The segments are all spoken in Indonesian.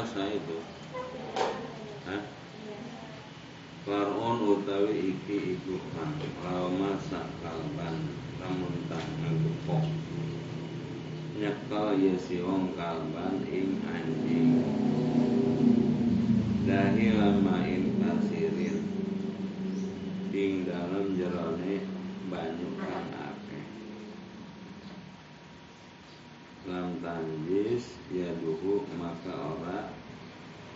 masa itu Hah? Utawi iki iku kang Lawa kalban Lamun tak ngegepok Nyekal ya si wong kalban ing anjing. Dahi lamain kasirin Ing dalam jerone banyu kang akeh. Lam tanjis ya duhu maka ora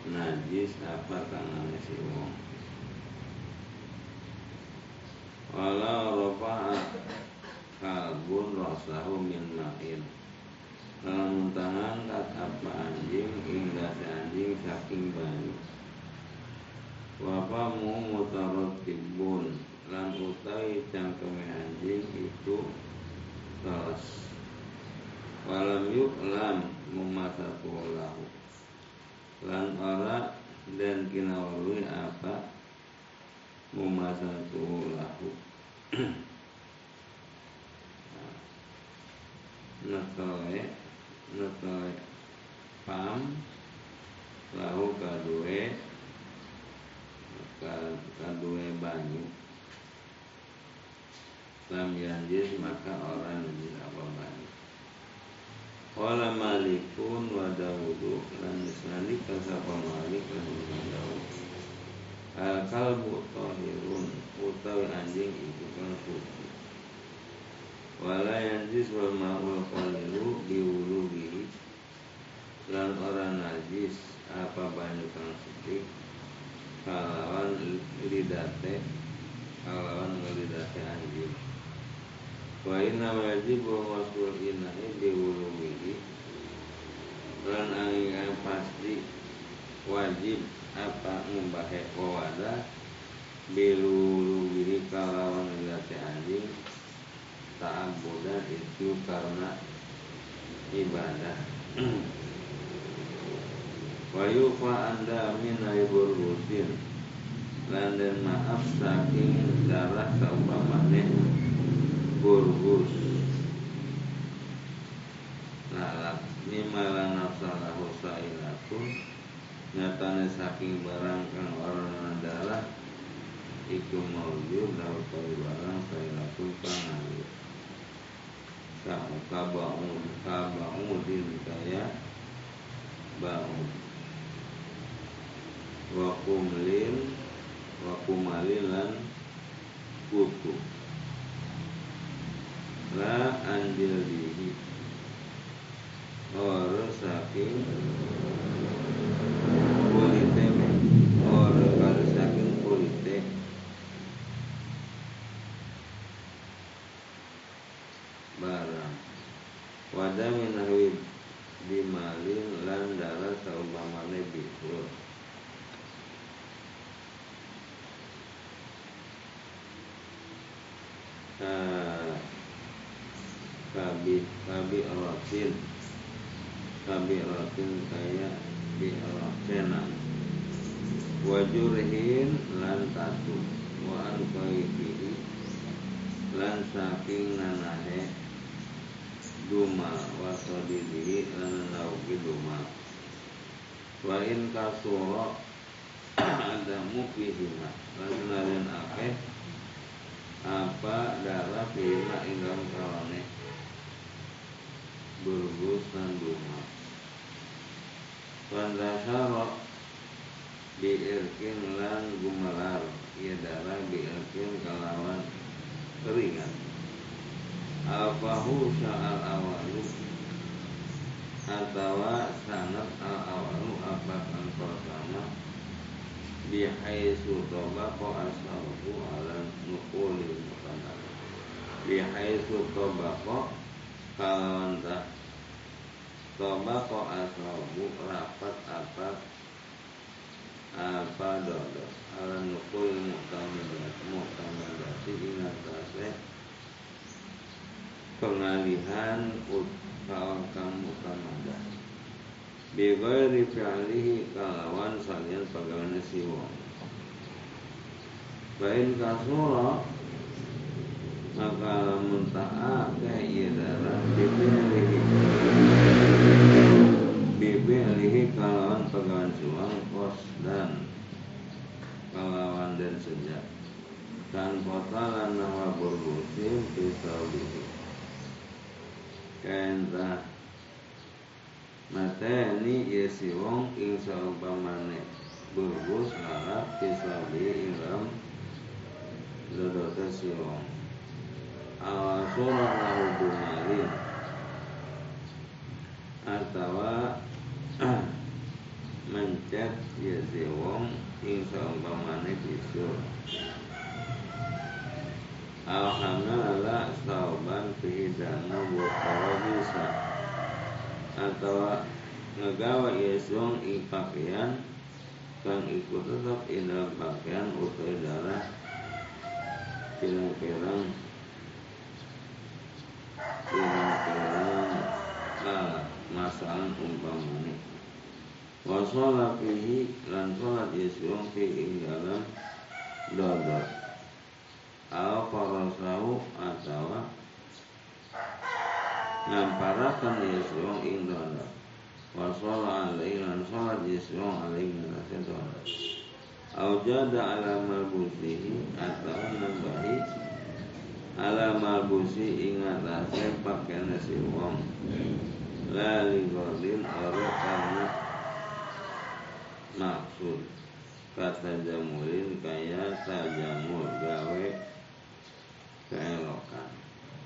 najis apa tangane si wong walau rafa'at kalbun rasahu min ma'in lamun tangan kat apa anjing hingga si anjing saking banyu. Wafamu mutaratibun lan utai cangkeme anjing itu kelas walam lam mumasatu lahu. Lan ora dan kinawalui apa mumasatu lahu Natoe Natoe Pam Lahu kadue Kadue banyu. Lam yanjis maka orang yang apa banyu. Wala malikun wa dawudu. Lan nisani kasapa malik lan Dawud Al kalbu tohirun Utawi anjing itu kan suci Wala yanjis wal ma'ul qalilu bihi Lan orang najis Apa banyak kang suci Kalawan lidate Kalawan lidate anjing. Wa inna wajibu wasul inahi biwulumihi Dan angin pasti wajib apa ngumbahe wawada bilulumihi kalawan ngilati anjing? Ta'abudan itu karena ibadah. Wa yufa anda min aibur rutin. Lan maaf saking darah saumpamane burgus lalak mimala nafsa lahu sa'ilatun nyatane saking barang kang orang darah iku maujud lahu kali barang sa'ilatun kang ngalir kaba'un kaba'udin kaya ba'ud wa kumlin wa kumalin lan kutu la anjil dihi. Ora saking kulite Ora kali saking kulite Barang Wadah minahwi Bimalin lan darah saumpamane Uh, kabi kabi rotin. Kabi rotin kaya di rotenan wajurhin lan tatu. Wa an lan saking nanahe duma wa sadidihi lan nauki duma. Wa in kasuro ada mukihima lan nalin akeh apa darah fihima ing dalam kalane berurusan bunga Pandasara Biirkin lan gumelar. Ia darah biirkin kalawan keringat Alfahu sya'al awalu Atawa sanat al awalu Apakah pertama Bihaisu tobako asalahu ala nukulil mutanah Bihaisu tobako tak Toba ko ashabu rapat apa apa dodo ala nukul mu'tamadati inata pengalihan kamu kamada Bighairi fi'alihi kalawan salian pagawana si wong. Bain kasura maka lamun ta'akeh iya darah Bibilihi Bibilihi kalawan pagawan suang Kos dan Kalawan dan sejak. Dan kota lan nama berbusim Pisau Kaintah mateni ya si wong ing saumpamane. Burbus larap kisabi dalam dodote si wong. Awasura lahu dumalin atawa mencet ya si wong ing saumpamane Alhamdulillah sauban fihidana buat bisa atau ngegawa yesong ing pakaian kang ikut tetap ing dalam pakaian utai darah pirang-pirang. Pirang-pirang ah, masalah umpamane wa sholat fihi lan sholat yesong fi dalam dodot al farasahu atau ngamparakan Yesus ing alaihi lan salat Yesus alaihi ngatasi dono aujada ala malbusihi atau nambahi ala malbusi ing pakaian si wong. La li ora karena maksud kata jamulin kaya tajamul gawe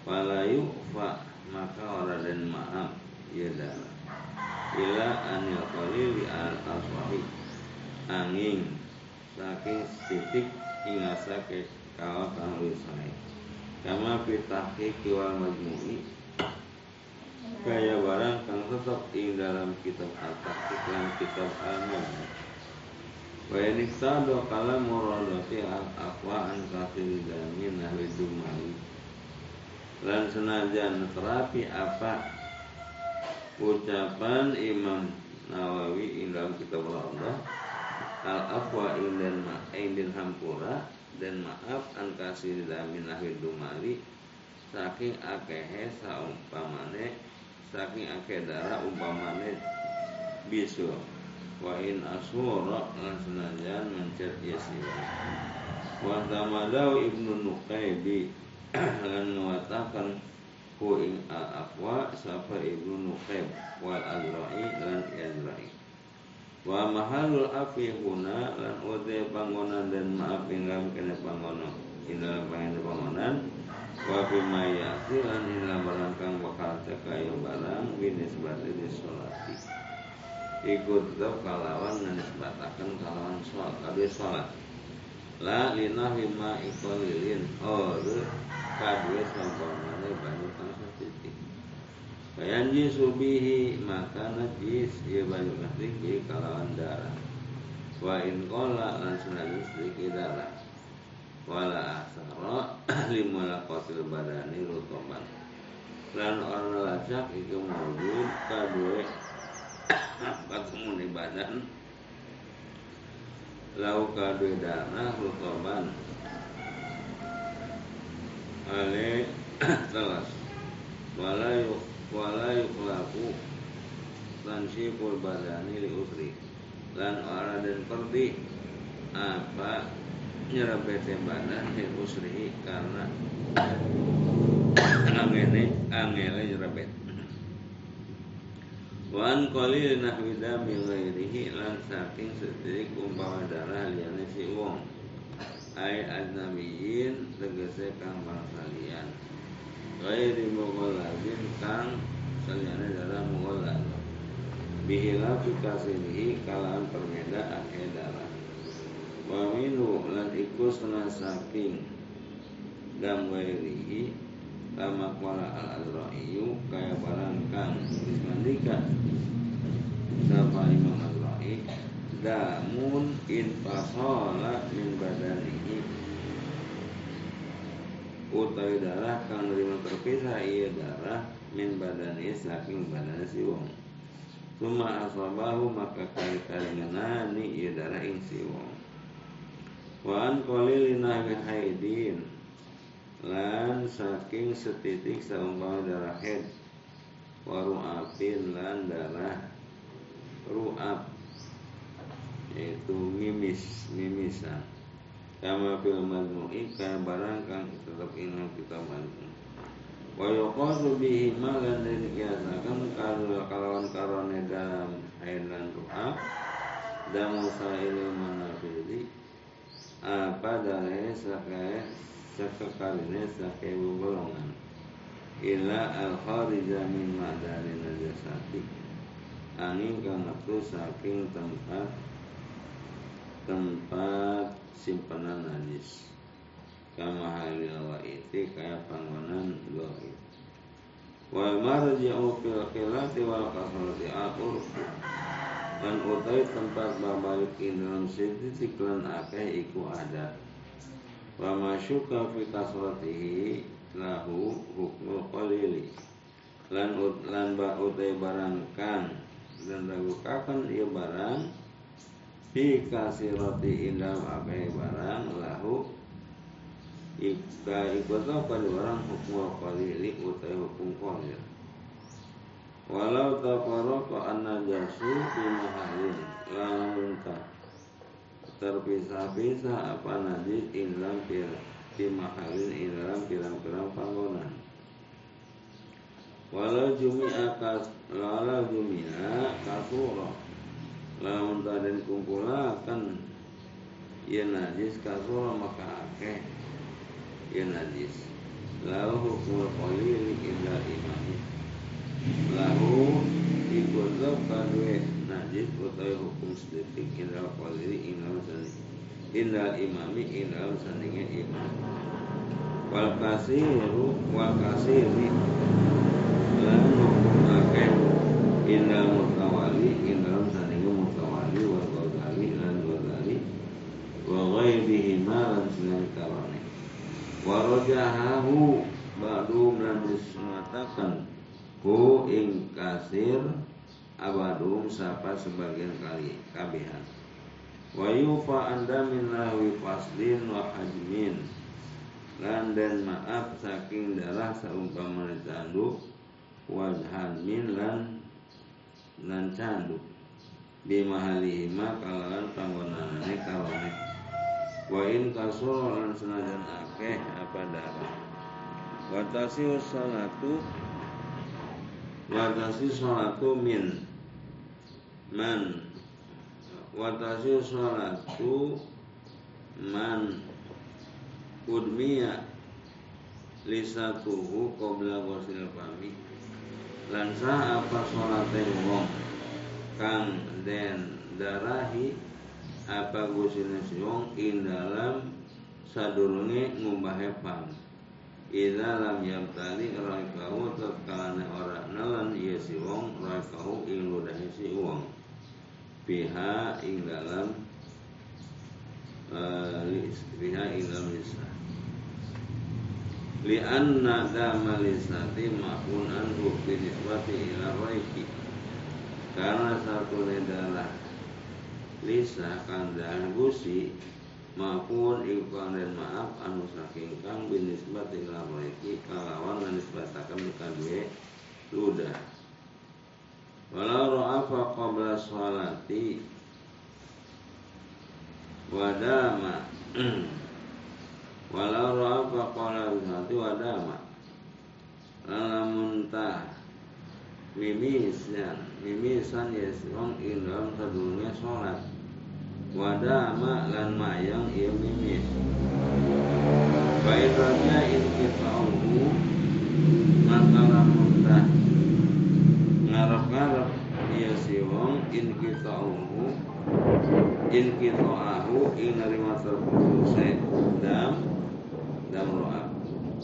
Falayu fa maka orang dan maaf ya dalam ila anil qalili al aswahi angin saking titik hingga sakit kalau kang wisai kama pitahki kiwal majmu'i. Kaya barang kang tetap ing dalam kitab al-tahqiq lan kitab al-majmu' wa ini tado kala muradati al-aqwa an kafir damin nahwi dumai lan senajan terapi apa ucapan Imam Nawawi dalam kitab Allah al afwa indin ma indin hampura dan maaf an kasih damin lahir dumali saking akehe saumpamane saking akeh darah umpamane bisu wa in asura lan senajan mencet yasiwa wa tamadau ibnu nuqaybi lan ngawatakan ku ing aqwa sapa ibnu nuqaib wal azra'i lan azra'i wa mahalul afi huna lan ude bangunan dan maaf ing dalam kene bangunan ing dalam panganan bangunan wa fi mayati lan ing dalam barang kang bakal cekayo barang binisbati di sholati. Ikut tetap kalawan nisbatakan kalawan sholat kabeh sholat la lina lima ikolilin oh kadue sampamane banyu kang satitik. Bayanji subihi maka najis ia banyu bi kalawan darah. Wa in kola lan senajis sedikit darah. Wala asara limula kotil badani rutoman. Lan orang lacak itu mawujud kadue Ketemu badan lau kadu dana rutoban ale telas. Wala yuk wala yuklaku lan sipul badani li usri. Lan ora dan perdi apa nyerabete badan li usri karena angene angele nyerabet Wan qalil nahwi dami ghairihi lan saking sedikit umpama darah liyane si wong. Ai ajnabiyin tegese kang bangsa liyan. Ghairi mughalladin kang saliyane darah mughallad. Bihila fi kasilihi kalaan perbedaan e darah. Wa minu lan iku setengah saking dam ghairihi kama qala al azra'iyu kaya barang kang dismandikan sapa imam azra'i damun in fasala min badanihi. Utai darah kang nerima terpisah iya darah min badani saking badan si wong. Suma asabahu maka kali kali ngenani iya darah ing si wong. Wa an qalilina haidin. Lan saking setitik saumpama darah head. Waru apin lan darah ru'ab yaitu mimis mimisan kama fil majmu'i kaya barang kang tetap ingat kita majmu' wa yuqasu bihi malan dan dikiasakan kalau kalawan karone dalam dan ru'ab dan musailul manafidi apa dalih sakai sakakarine sakai golongan. Ila al kharija min ma'dani najasati. Angin kang saking tempat tempat simpanan najis kama halil waiti kaya panggonan goib wal marji'u fil khilati wal kasrati al urfu dan utai tempat babalik dalam sisi lan akeh iku ada. Wa masyuka fi kasratihi lahu hukmul qalili. Lan ut, lan ba utai barangkan dan ragu kapan ia barang fi kasirati indam akeh barang lahu. Ika ikut apa orang hukum qalili utai hukum qalil Walau tafarraqa an-najasu fi mahalin lamun terpisah-pisah apa najis ilam fi mahalin ilam pirang-pirang panggonan. Walau jumi'a kas walau jumi'a kasura lamun taden kumpulakan ya najis kasura maka akeh ya najis. Lalu hukum qalil illa imami lahu ikutab kadwe najis utawi hukum sedetik indal qalili indal sani indal imami indal sandinge imam wal kasiru wal kasiri. Lan hukum akeh indal mutawali wa ghairihi ma lan sunan karane wa rajahahu ba'dum lan dismatakan Hu ing kasir abadum sapa sebagian kali kabihan. Wa yufa anda min lahwi faslin wa hajmin. Lan dan maaf saking darah saumpama canduk wajhan min lan lan canduk bi mahalihima kalawan panggonanane kalone wa in kasur lan senajan akeh apa darah. Wa tasius salatu watasi sholatu min man. Watasi sholatu man. Udmiya lisatuhu qabla ghusil fami. Lan apa salate wong kang den darahi apa gusine wong ing dalam sadurunge ngumbahe pam Ida lam yamtali raikahu tatkala ora nalan iya si wong raikahu ing ludahi si wong. Biha ing dalam uh, Biha ing dalam lisa. Li anna dama lisati ma'un anhu binisbati ila raiki Karena satu adalah Lisa kandang gusi maupun iklan dan maaf anu saking kang binisbat ila mereka kalawan dan nisbatakan kadue ludah walau ro'afa qabla sholati wadama. Walau ro'afa qabla sholati wadama. Lamun mimisan mimisan ya ing dalam sadurunge sholat. Wadama lan mayang ia mimis. Baik raja in kitauhu maka lamun dah ngarep-ngarep ia si wong in kitauhu in nerima terputus dam dam roa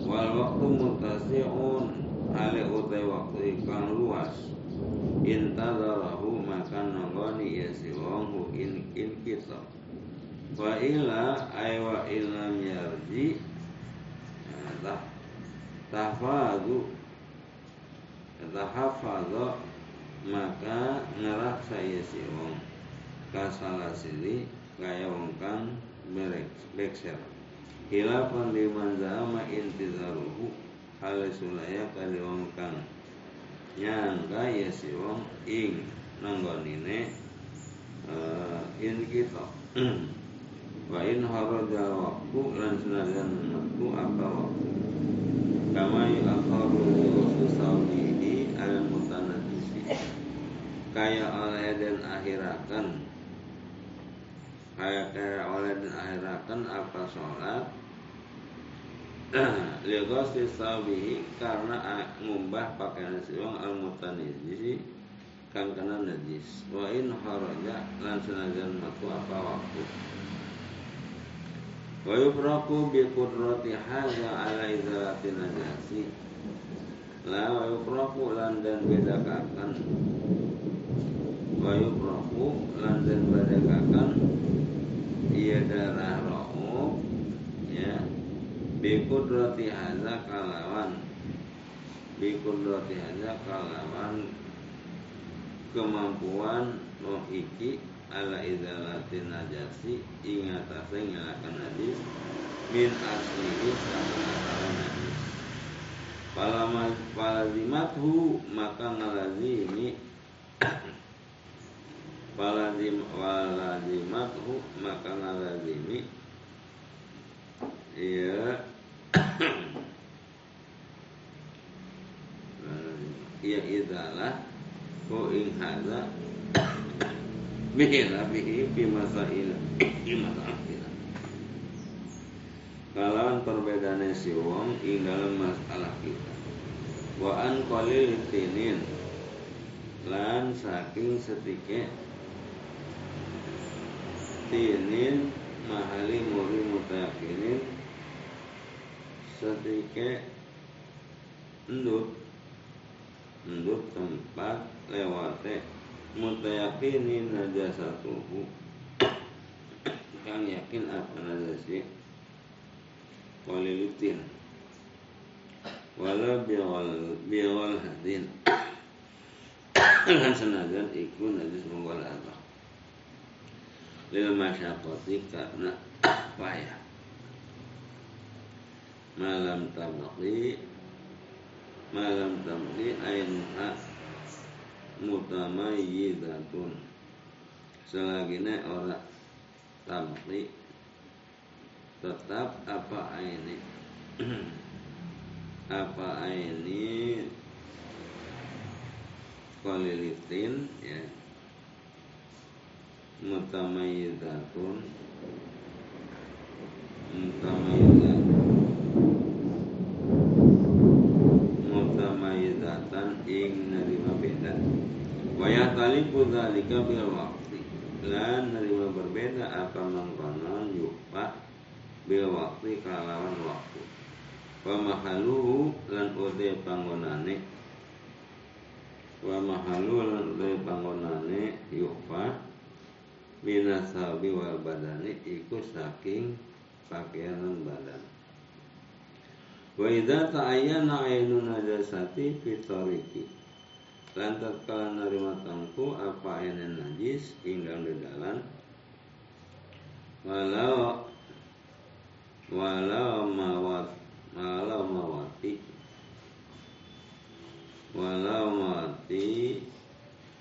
wal waktu mutasiun ale utai waktu ikang luas. Intadarahu maka nongoni ya si wong in in kita. Wa ila ay wa ilam yarji nah, latah tahfadu tahfadha maka ngerah saya si wong. Kasalah sili kaya wong kang berekser hilafan liman zama intizaruhu halesulaya kali wong kang nyangka ya si wong ing nanggonine uh, in kita. Wa in haraja waktu lan senajan waktu apa waktu. Kama yu'akharu sawdihi al mutanadisi. Kaya oleh dan akhirakan. Kaya kaya oleh dan akhirakan apa sholat Ligosti sabihi karena ngumbah pakaian siwang al mutanadisi kang kena najis. Wa in haraja lan senajan waktu apa waktu. Wa yufraku bi qudrati hadza ala izalati najasi. La wa yufraku lan dan bedakakan. Wa yufraku lan dan bedakakan. Iya darah roh ya bi qudrati hadza kalawan. Bi qudrati hadza kalawan. Kemampuan roh iki ala izalati najasi ingatase ngelakan najis min aslihi sama asal najis Palazimathu maka ngalazimi Palazim walazimathu maka ngalazimi Ya Ya idalah. Ko ing hadza bihi bihi fi masail fi masail kalawan perbedaan si wong ing dalam masalah kita. Wa an qalil tinin. Lan saking setike tinin mahali muri mutakinin setike endut. Endut tempat lewate. Mutayakini najasatuhu kang yakin apa najasi walilutin. Wala biwal biwal hadin. Lan senajan iku najis mongol apa lil masyaqati karena payah malam tabaqi malam tabaqi ainha mutamayyidatun selagine ora tamri tetap apa ini apa ini kolilitin ya. Mutamayyidatun mutamayyidatun mutamayyidatan ing nerima beda wa yatalifu dzalika bil waqti. Lan nerima berbeda apa mangkono yupa bil waqti kalawan waktu. Wa mahaluhu lan ude panggonane. Wa mahalu lan ude panggonane yupa minasabi wal badani iku saking pakaian badan. Wa idza ta'ayyana ainu najasati fi tariqi. Lan tatkala narima tamku apa ainin najis ing dalam dalan walau walau mawat walau mawati walau mawati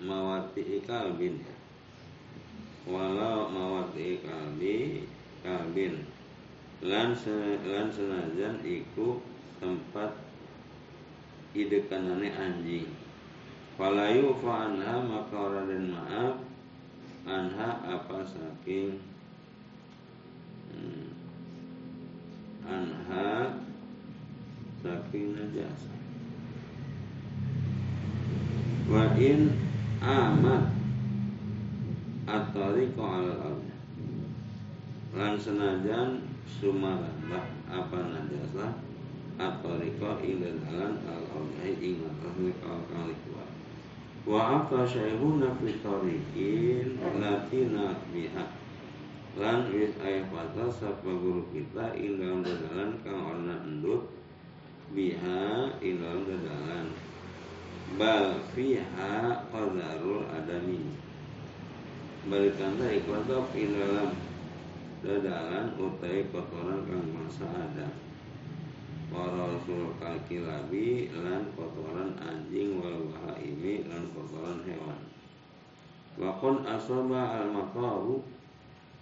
mawati kalbin walau mawati kalbi kalbin lan lan senajan iku tempat ide kanane anjing falayu fa anha maka ora den maaf anha apa saking hmm, anha saking najasa. Wa in amat at-tariqa al lan senajan sumarambah apa najasa atau riko ing dalan al audai ing atas kal kali kuat wa apa syaihuna fi tariqin latina biha. Lan wis ayah patah sapa guru kita ing dalam dalan kang ana endut fiha ilal dadalan bal fiha qadarul adami. Balikan kodok ing dalam dadalan utai kotoran kang masa ada warasul labi lan kotoran anjing wal bahaimi lan kotoran hewan. Wakon asoba al makaru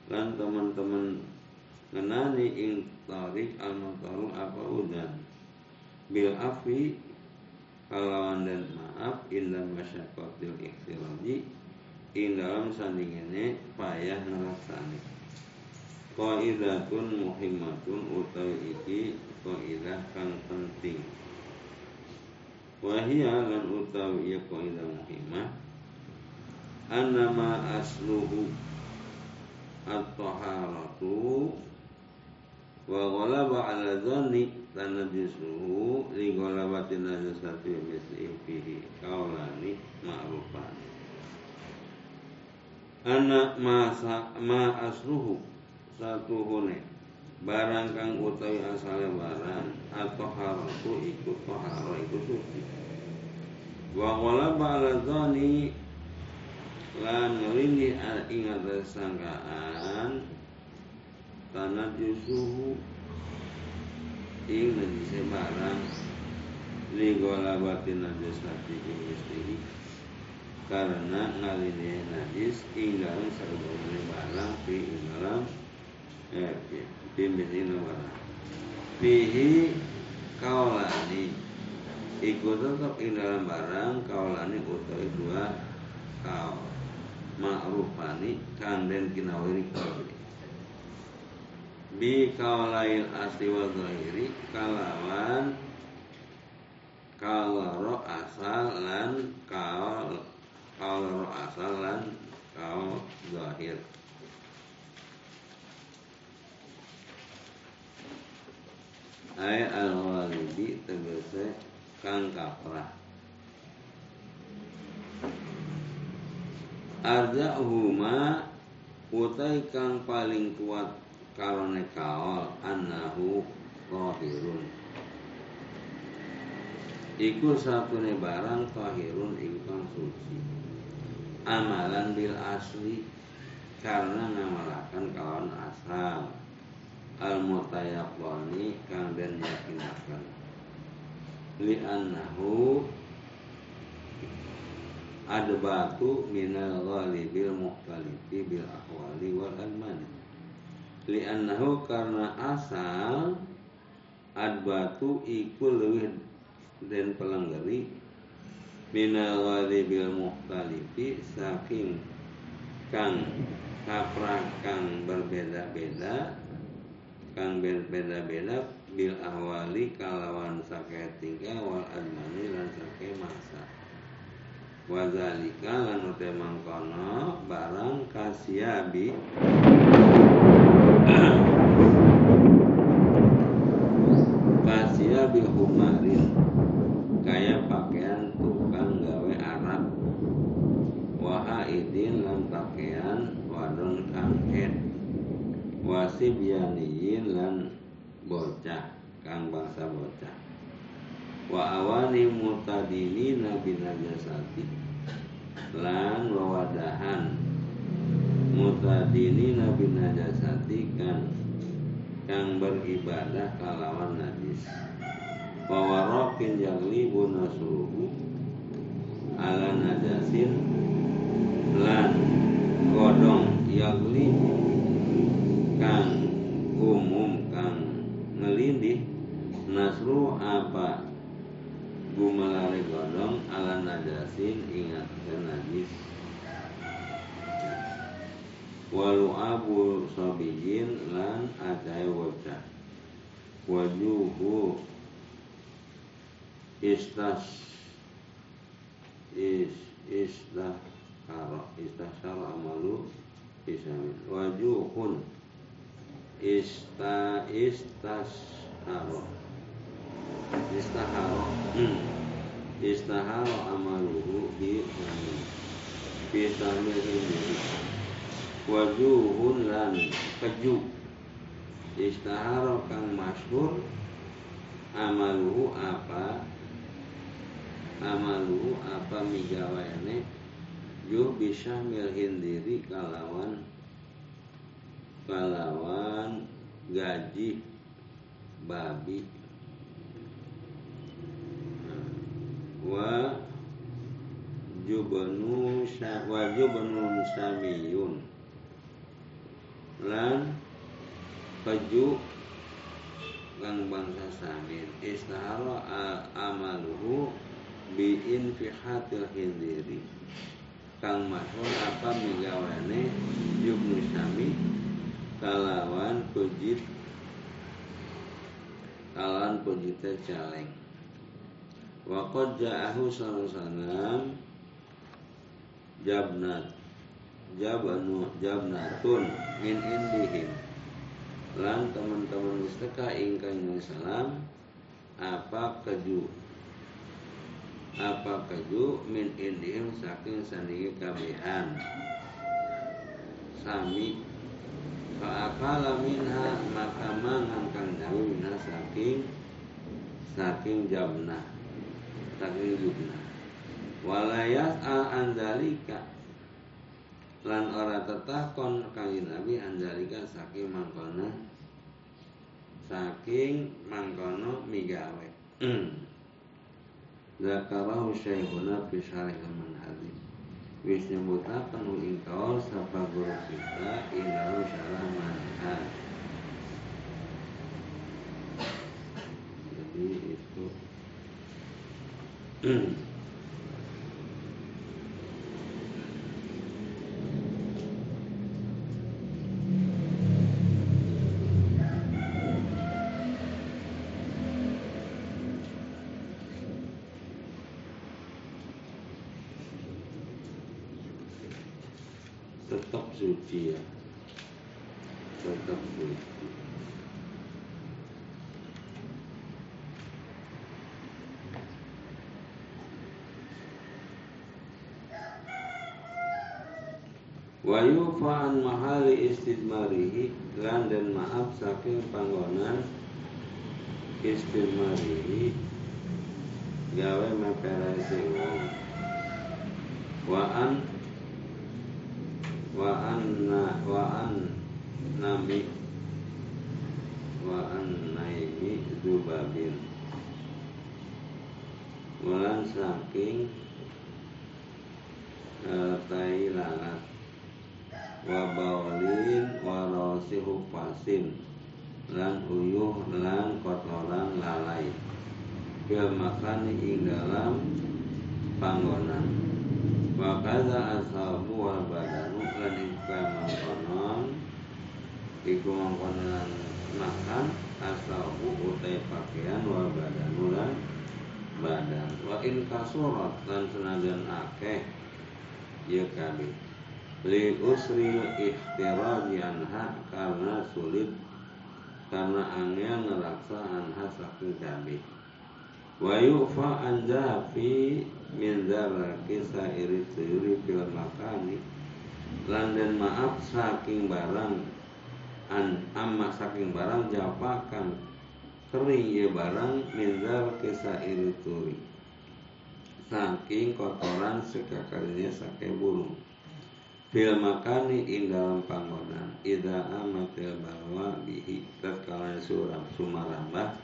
lan teman-teman ngenani ing tarik al makaru apa udan bil afi kalawan dan maaf indah masyakotil ikhtiroji ing dalam sandingannya payah ngelaksani Qaidatun muhimmatun utawi iki qaidah kang penting. Wahia lan utawi ya qaidah muhimmah Annama asluhu at-taharatu wa ghalaba ala dhanni tanajisuhu li ghalabati najasati misli fihi kaulani ma'rufan. Anak ma, ma asluhu satu hune barang kang utawi asale barang atau haratu ikut toharo ikut suci. Wa ghalaba ala dhanni lan ngelindi ingat sangkaan tanah jusuhu ing najis barang li golabatin najis hati ing karena ngalini najis ing dalam sarubane barang ing dalam eh pimbin barang fihi kaulani. Ikut tetap ing dalam barang kaulani utawi dua kaul. Ma'rufani kang den kinawiri kabeh bi kaulail asli wa zahiri kalawan kalaro asal lan kaul kalaro asal lan kaul zahir ay al-walibi tegese kang kaprah. Huma utai kang paling kuat karone kaol annahu tahirun Iku satune barang tahirun ingkang suci. Amalan bil asli Karena ngamalakan kawan asal Al mutayaqani kang den yakinakan Li annahu adbatu minal ghalibil muhtalifi bil ahwali wal almani li'annahu karena asal adbatu iku leuwih den pelenggeri minal ghalibil muhtalifi saking kang kaprah kang berbeda-beda kang berbeda-beda bil ahwali kalawan sakai tingkah wal almani lan sakai masa. Wazalika lan uta mangkono barang kasiabi. Kasiabi humarin kaya pakaian tukang gawe Arab wahaidin lan pakaian wadon kang head wasibyaniyin lan bocah kang bangsa bocah. Wa awani mutadini nabi najasati. Lan wawadahan. Mutadini nabi najasati kan kang beribadah kalawan najis. Wawarokin jagli bunasuhu ala najasin. Lan godong yagli kang umum kang ngelindih. Nasru apa? Gumalare godong ala najasin ingat ke najis. Walu abu sobiyin lan acai wajah. Wajuhu istas is istahara istahara amalu isamin wajuhun ista istashara istaharo. Hmm. istaharo amaluhu bi fi samihi wajuhun lan keju. Istaharo kang masyhur amaluhu apa? Amaluhu apa migawayane yuh bisa milhin diri kalawan kalawan gaji babi. Wa jubanu wa jubanun samiyun lan keju kang bangsa samin istahara amaluhu bi infihatil hindiri kang masyhur apa migawane jubnu sami kalawan pujit. Kalawan pujitnya caleng Waqad ja'ahu sallallahu jabnat. Jabanu jabnatun min indihim. Lan teman-teman istaka ingkang salam apa keju? Apa keju? Min indihim saking sandingi kabehan. Sami Fa'akala minha maka mangan kang dawi minha saking saking jabna saking jubna walayas al andalika lan ora tetakon kanjeng Nabi anjalika saking mangkono saking mangkono migawe. Zakarahu syekhuna fi syarih al-manhazi Wis nyebutakan ing kaul sapa guru kita indahu syarah manhaj Jadi itu suci ya tetap suci wa yufa'an mahali istidmarihi lan dan maaf saking panggonan istidmarihi gawe meperasi wong. Wa an wa anna wa an nami wa an naimi zubabin Mulan saking uh, tai lalat. Wa baulin wa rasi hufasin lan uyuh lan kotoran lalai. Fil makani ing dalam panggonan. Wa kaza ashabu wal badanu lan iku mangkonon iku mangkonon makan asabu utai pakaian wa badan lan badan wa in kasurat lan senajan akeh ya kabi li usri ihtiraji anha karena sulit karena angin ngeraksa anha saking kabi wa yufa anja fi min dzalika sairi siri fil makani lan dan maaf saking barang. An amma saking barang japakan kering ya barang minzal kisah turi. Saking kotoran sekakalinya saking burung. Fil makani ing dalam panggonan. Ida amatil bahwa bihi tatkala suram. Sumarambah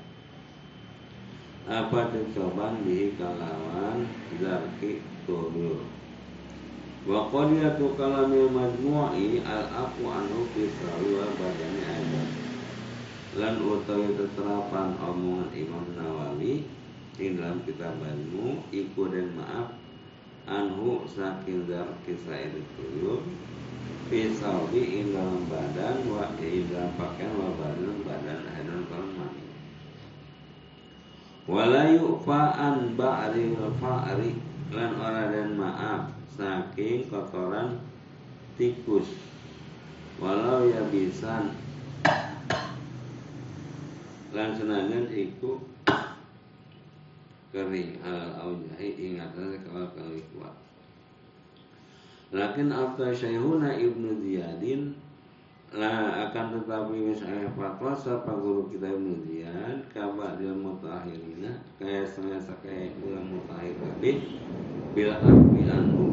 apa dicoban bihi kalawan zarki turul Wa qadiyatu kalamil majmu'i al-aqu anhu fi wa badani ayat. Lan utawi teterapan omongan Imam Nawawi ing dalam kitab Ilmu iku dan maaf anhu saking dar kisah itu fi sawi ing dalam badan wa ing dalam pakaian wa badan badan hadan kalmani wala yu'fa'an ba'ri fa'ri lan ora dan maaf saking kotoran tikus. Walau ya bisa lan senajan iku kering. Al aujahi ingatan kawal kali kuat. Lakin apa Syekhuna Ibnu Ziyadin Nah akan tetapi misalnya fatwa siapa guru kita kemudian kabar dia mutakhirina kayak setengah kayak dia mutakhir tadi bila aku anu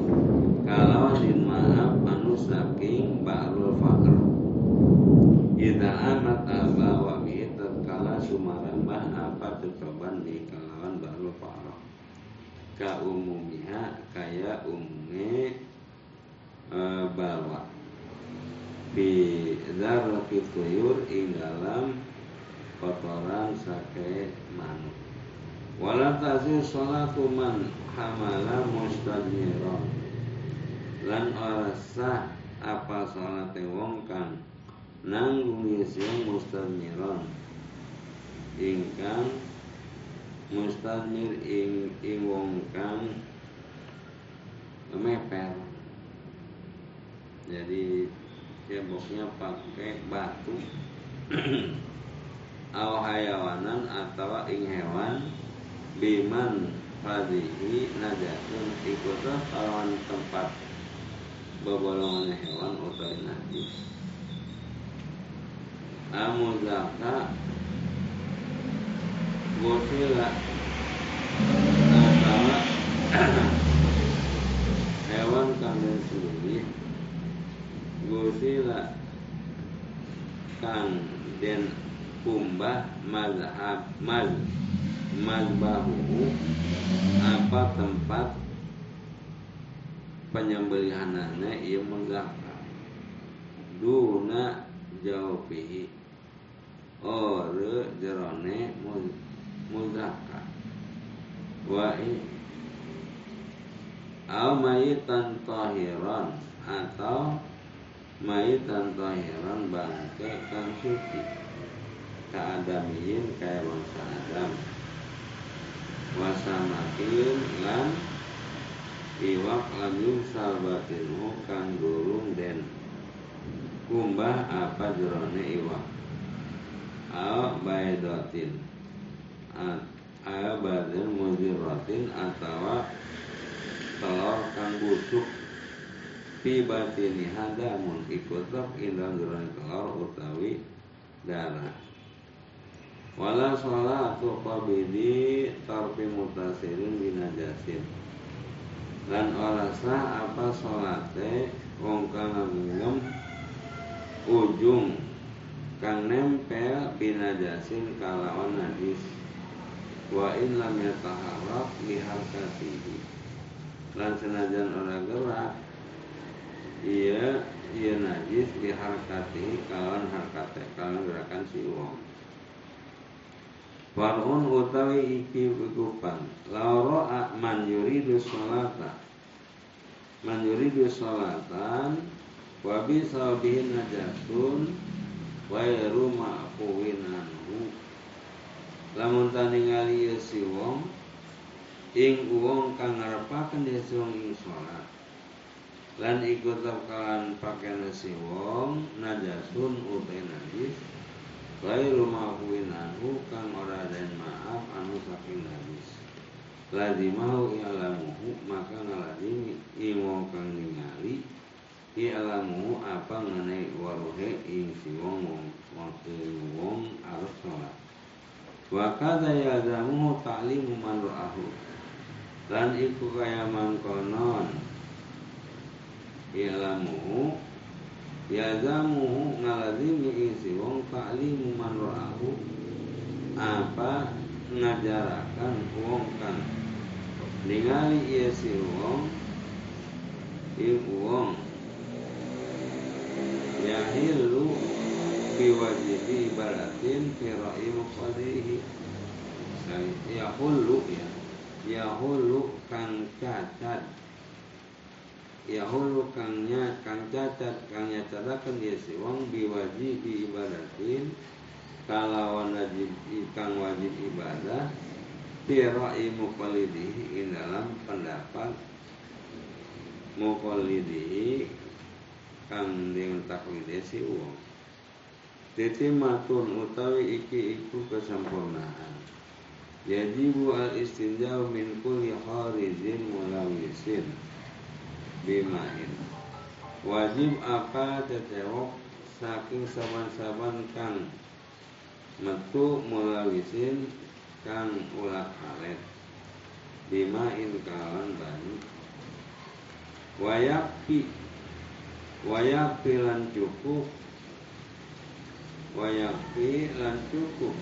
kalau din maaf anu saking ba'rul fakr Ida amat aba wa bi sumarambah apa tecoban di kalawan ba'rul fakr ka umumiha kaya umumnya e, balwa bi zarrati tuyur ing dalam kotoran sake manuk. Wala tazir salatu man hamala mustadmiron lan ora sah apa salate wong kang nanggung yesya mustadmiron ingkang mustadmir ing ing wong kang mepet jadi ceboknya pakai batu. Aw hayawanan atau ing hewan. Biman fadihi najasun ikutlah kawan tempat bebolongan hewan atau najis. Amuzaka. Gosila atau hewan kandang sendiri gusila kang den kumbah mazhab maz mazbahu apa tempat penyembelihannya ia menggapai? Duna jauhi ore jerone muzaka wa au mayitan tahiran atau Maitan tahiran bangke kang suci. Kaadamiyin kaya bangsa Adam. Wasamakin lan Iwak lam yumsal batinu kang den Kumbah apa jerone iwak. Al baidotin. Al badin mudiratin Atau telur kang busuk fi batini hadamun ikutok indah geran kelor utawi darah. Wala sholatu qabidi tarfi mutasirin binajasin dan orasa apa sholate wong kang ujung kang nempel binajasin kalawan najis wa in lam yataharraf liharkatihi lan senajan ora gerak iya iya najis biharkati kawan harkate kawan gerakan si wong. Warun utawi iki begupan Lauro man yuridu sholata. Man yuridu sholatan Wabi sabihin najasun Wairu ma'fuwin anhu Lamun taningali si wong Ing wong kang ngarepaken dia wong ing sholat lan ikut kalan pakaian si wong najasun utai najis rumah ma'fuin anhu kang ora den maaf anu saking najis. Lazimahu i'lamuhu maka ngalazimi imo kang ningali i'lamuhu apa mengenai waruhe ing si wong wong waktu wong harus sholat. Wa kadza yazamuhu ta'limu man ra'ahu. Lan iku kaya mangkonon I'lamu Yazamu ngalazimi isi wong ta'limu man ra'ahu. Apa ngajarakan wong kan? Ningali iya si wong Ing wong. Yahilu Biwajibi ibaratin Firai muqadihi Yahulu ya. Yahulu kan cacat yahulu kangnya kang cacat kang nyacatakan dia si wong biwajib ibadatin. Kalawan wajib kang wajib ibadah Tirai muqallidihi in dalam pendapat muqallidihi kang dengan taklide si wong. Titimatun utawi iki iku kesempurnaan. Yajibu al istinjau min kulli kharijin mulawisin bimain. Wajib apa cecewok saking saban-saban kang metu mulawisin kang ulah karet bimain kawan banyu wayakfi wayakfi lan cukup. Wayakfi lan cukup.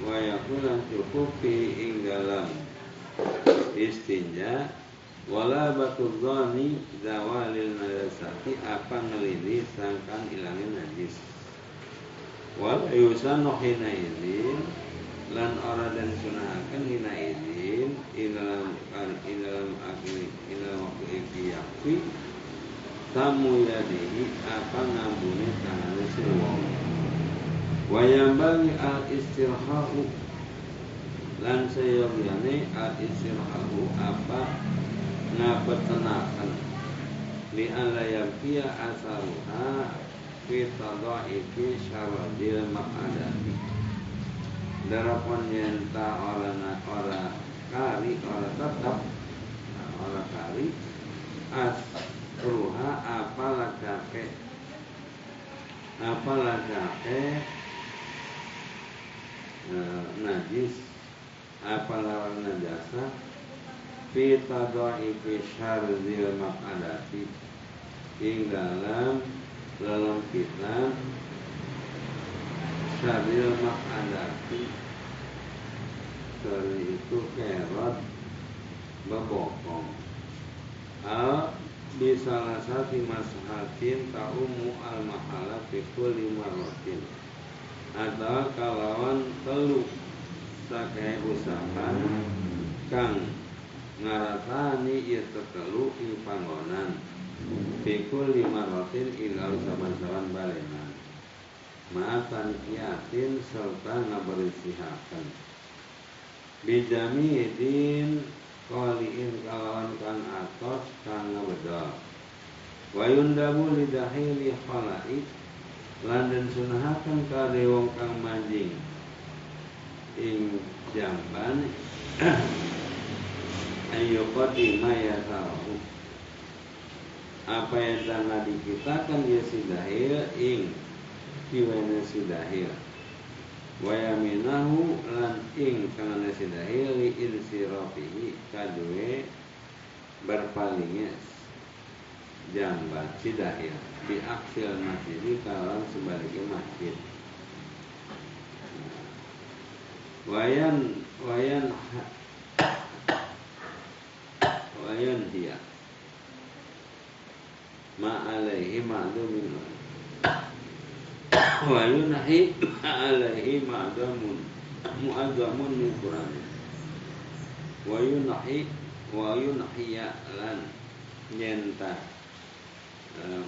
Wayakfi lan cukup fi ing dalam istinja wala batu dhani zawalil najasati apa ngelini sangkan ilangin najis. Wal yusanu hina izin lan ora dan sunahaken hina izin ilalam kan ilalam ilalam waktu iki yakfi tamu yadihi apa ngambune tangane si wong. Wayambali al istirhahu lan sayogyane al istirhahu apa ngabetenaken? Li alla yabkiya asaruha fi tadaifi syaradil maqadati darapun yenta ora ora kari ora tetap ora kari as ruha apa lagake? Apa lagake najis apa lawan najasa fi tadaifi syardil maqadati. Ing dalam dalam kita syardil maqadati. Dari itu kerot bebokong. Al di salah satu mashatin taumu al mahala fi kulli marratin. Atau kalawan telu sakai usapan kang ngarasani ieu tetelu ing panggonan. Bikul lima rotin ilal saban-saban balena. Maatan kiatin serta ngaberisihakan Bijami idin Kaliin kalawan kan atos kan ngabedol Wayundabu lidahili khalaik Landan sunahakan kade wong kang manjing Ing jamban Ayo kodima ya tahu. Apa yang telah dikitakan ya sidahil ing kiwana sidahil wayaminahu lan ing kana sidahil li insirafihi kadue berpalingnya jambat sidahil di aksil masjid kalau sebaliknya masjid wayan wayan wayan dia ma alaihi ma'dumin wa yunahi alaihi ma'damun. Mu'azzamun min Qur'an. Wa yunahi wa yunahiya lan. Nyenta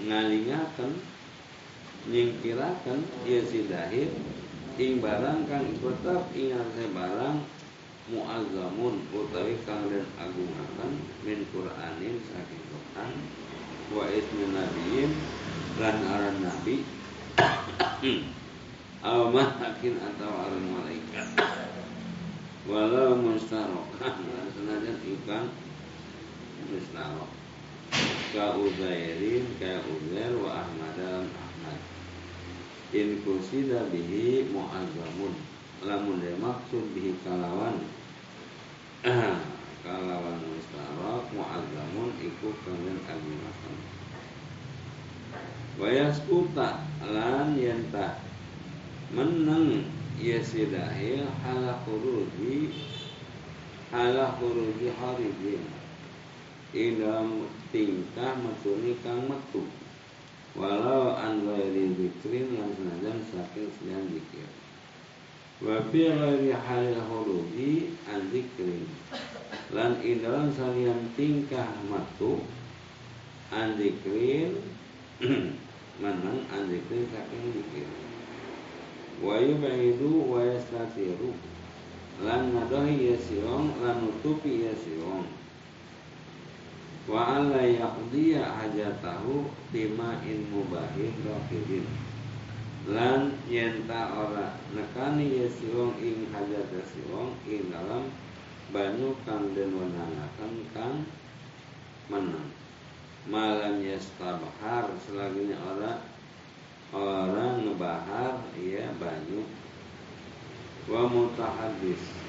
ngalingaken nyingkiraken ieu si ing barang kang tetep ing barang muazzamun utawi kang den agungaken min Qur'anin saking Quran wa ismi nabiyin lan aran nabi aw malakin atau aran malaikat. Walau mustarokan lan senajan ikan mustarok ka uzairin ka uzair wa ahmad dan ahmad in kusida bihi muazzamun. Lamun dia maksud bihi kalawan. Kalawan mustarok muazzamun iku kangen agungaken wayaskuta lan yenta meneng yasidahil hala khuruji hala khuruji harijin idam tingkah metuni kang metu walau an ghairi zikrin yang senajan saking selian zikir wa fi ghairi halil khuruji an zikrin lan idalan salian tingkah matu andikrin menang andikrin saking dikir wa yubaidu wa yastatiru. Lan ngadohi ya siong lan nutupi ya siong wa alla yaqdiya hajatahu bima in mubahin rafidin. Lan yenta ora nekani ya siong ing hajata siong ing dalam banyu kang den wenangaken kang menang. Malam yastabhar selagi orang orang ngebahar ya banyu. Wa mutahadis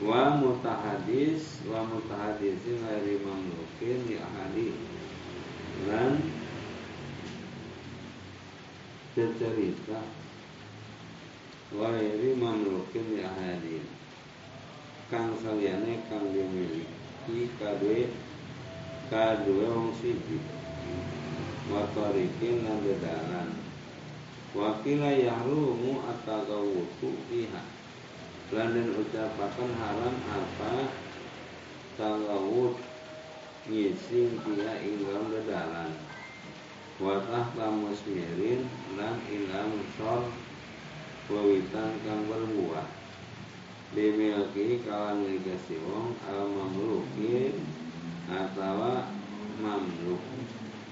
wa mutahadis wa mutahadisin dari mamlukin di ahadi dan bercerita wa dari mamlukin di ahadi kang saliyane kang dimiliki kadue kadue wong siji wa tarikin lan dedalan. Wakila yahrumu atagawutu iha Landan ucapakan haram apa? Tagawut Ngising dia ingam dedalan Watah tamusmirin Dan ingam sor Wawitan kang berbuah Bimilki kawan milikasi wong Al mamlukin Atau mamluk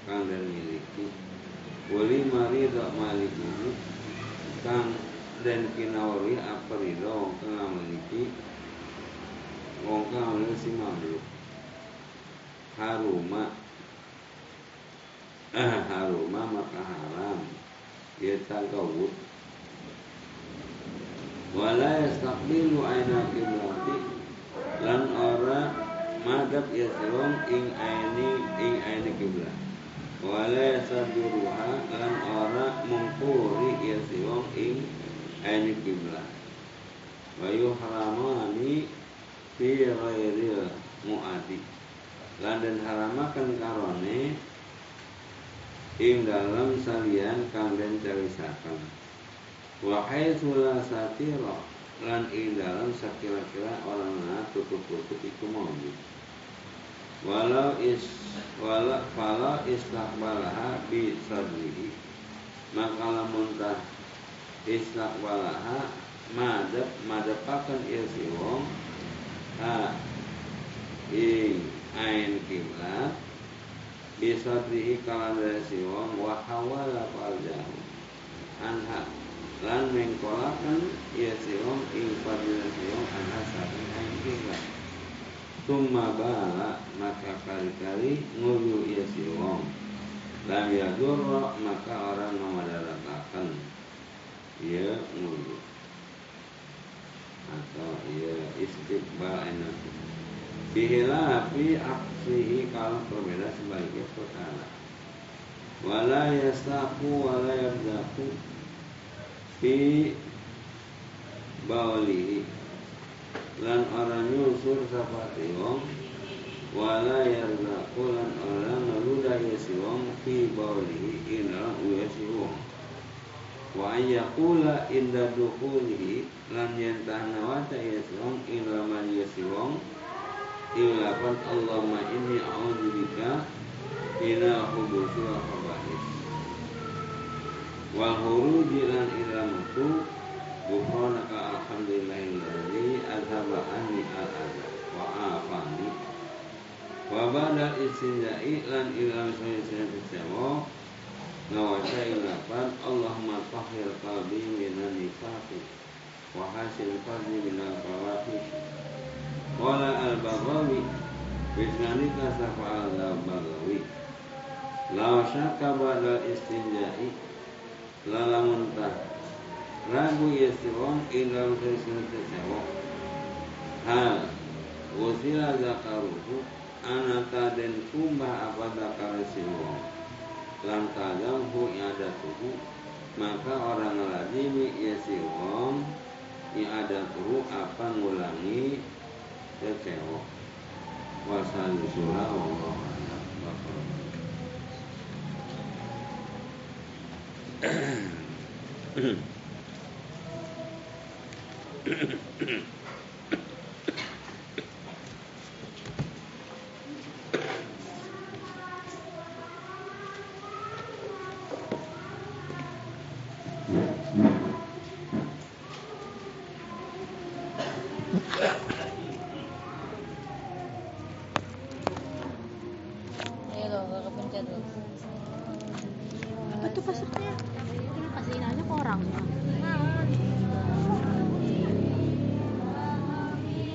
Kang dan miliki. Wali mari dok malik ini Kang dan kinawari apa ridho wong kang memiliki wong kang memiliki si mamluk haruma. Eh, haruma maka haram. Ya tagawud wala yastaqbilu aina kiblati lan ora madhab ya sirong ing aini ing aini kiblat wala yasaduruha lan ora mungkuri ya sirong ing kiblat wa yuhramani fi ghairil muadi. Lan den haramaken karone ing dalam salian kang den cawisaken wa haitsu la satira lan ing dalam sakira-kira orang tutup-tutup iku maujud walau is wala fala istaqbalaha bi sadrihi maka lamun istaqbalaha madep madepaken ieu si wong ha ing ain kiblat bisa dihi kalan dari si wong wa hawala farjahu anha lan mengkolakan ieu si wong ing fadila si wong anha saking ain kiblat. Tumma bala maka kali-kali nguyu ieu si wong. Lam yadurra maka orang memadaratakan ia nguyu atau ia istiqbal enak. Bihilafi aksihi kalau berbeda sebagai perkara. Wala yastaku wala yabdaku fi baulihi lan orang nyusur seperti wong. Wala yarzaku lan orang ngeludah si wong. Fi baulihi ina uya si wong wa ayyakula inda dukhulihi lan yantah nawata yaswong ila man yaswong ilapan Allahumma inni a'udzubika ila khubuthi wa khaba'is. Wal khuruji lan ila mutu Gufranaka alhamdulillahilladzi azhaba anni al-adha wa afani. Wa ba'da istinja'i lan ila misalnya Wa hasil qalbi minal fawahish Wala al-baghawi Bisnanika safa'al al-baghawi La syaka ba'da istinja'i Lalamun tah Ragu yasirong ilal khaisun tasawak Hal Wasila zakaruhu Anata dan kumbah apa zakar siwong lam tadamhu i'adatuhu maka orang ngelazimi ya si wong i'adatuhu apa ngulangi kecewa wasal surah Allah Ayo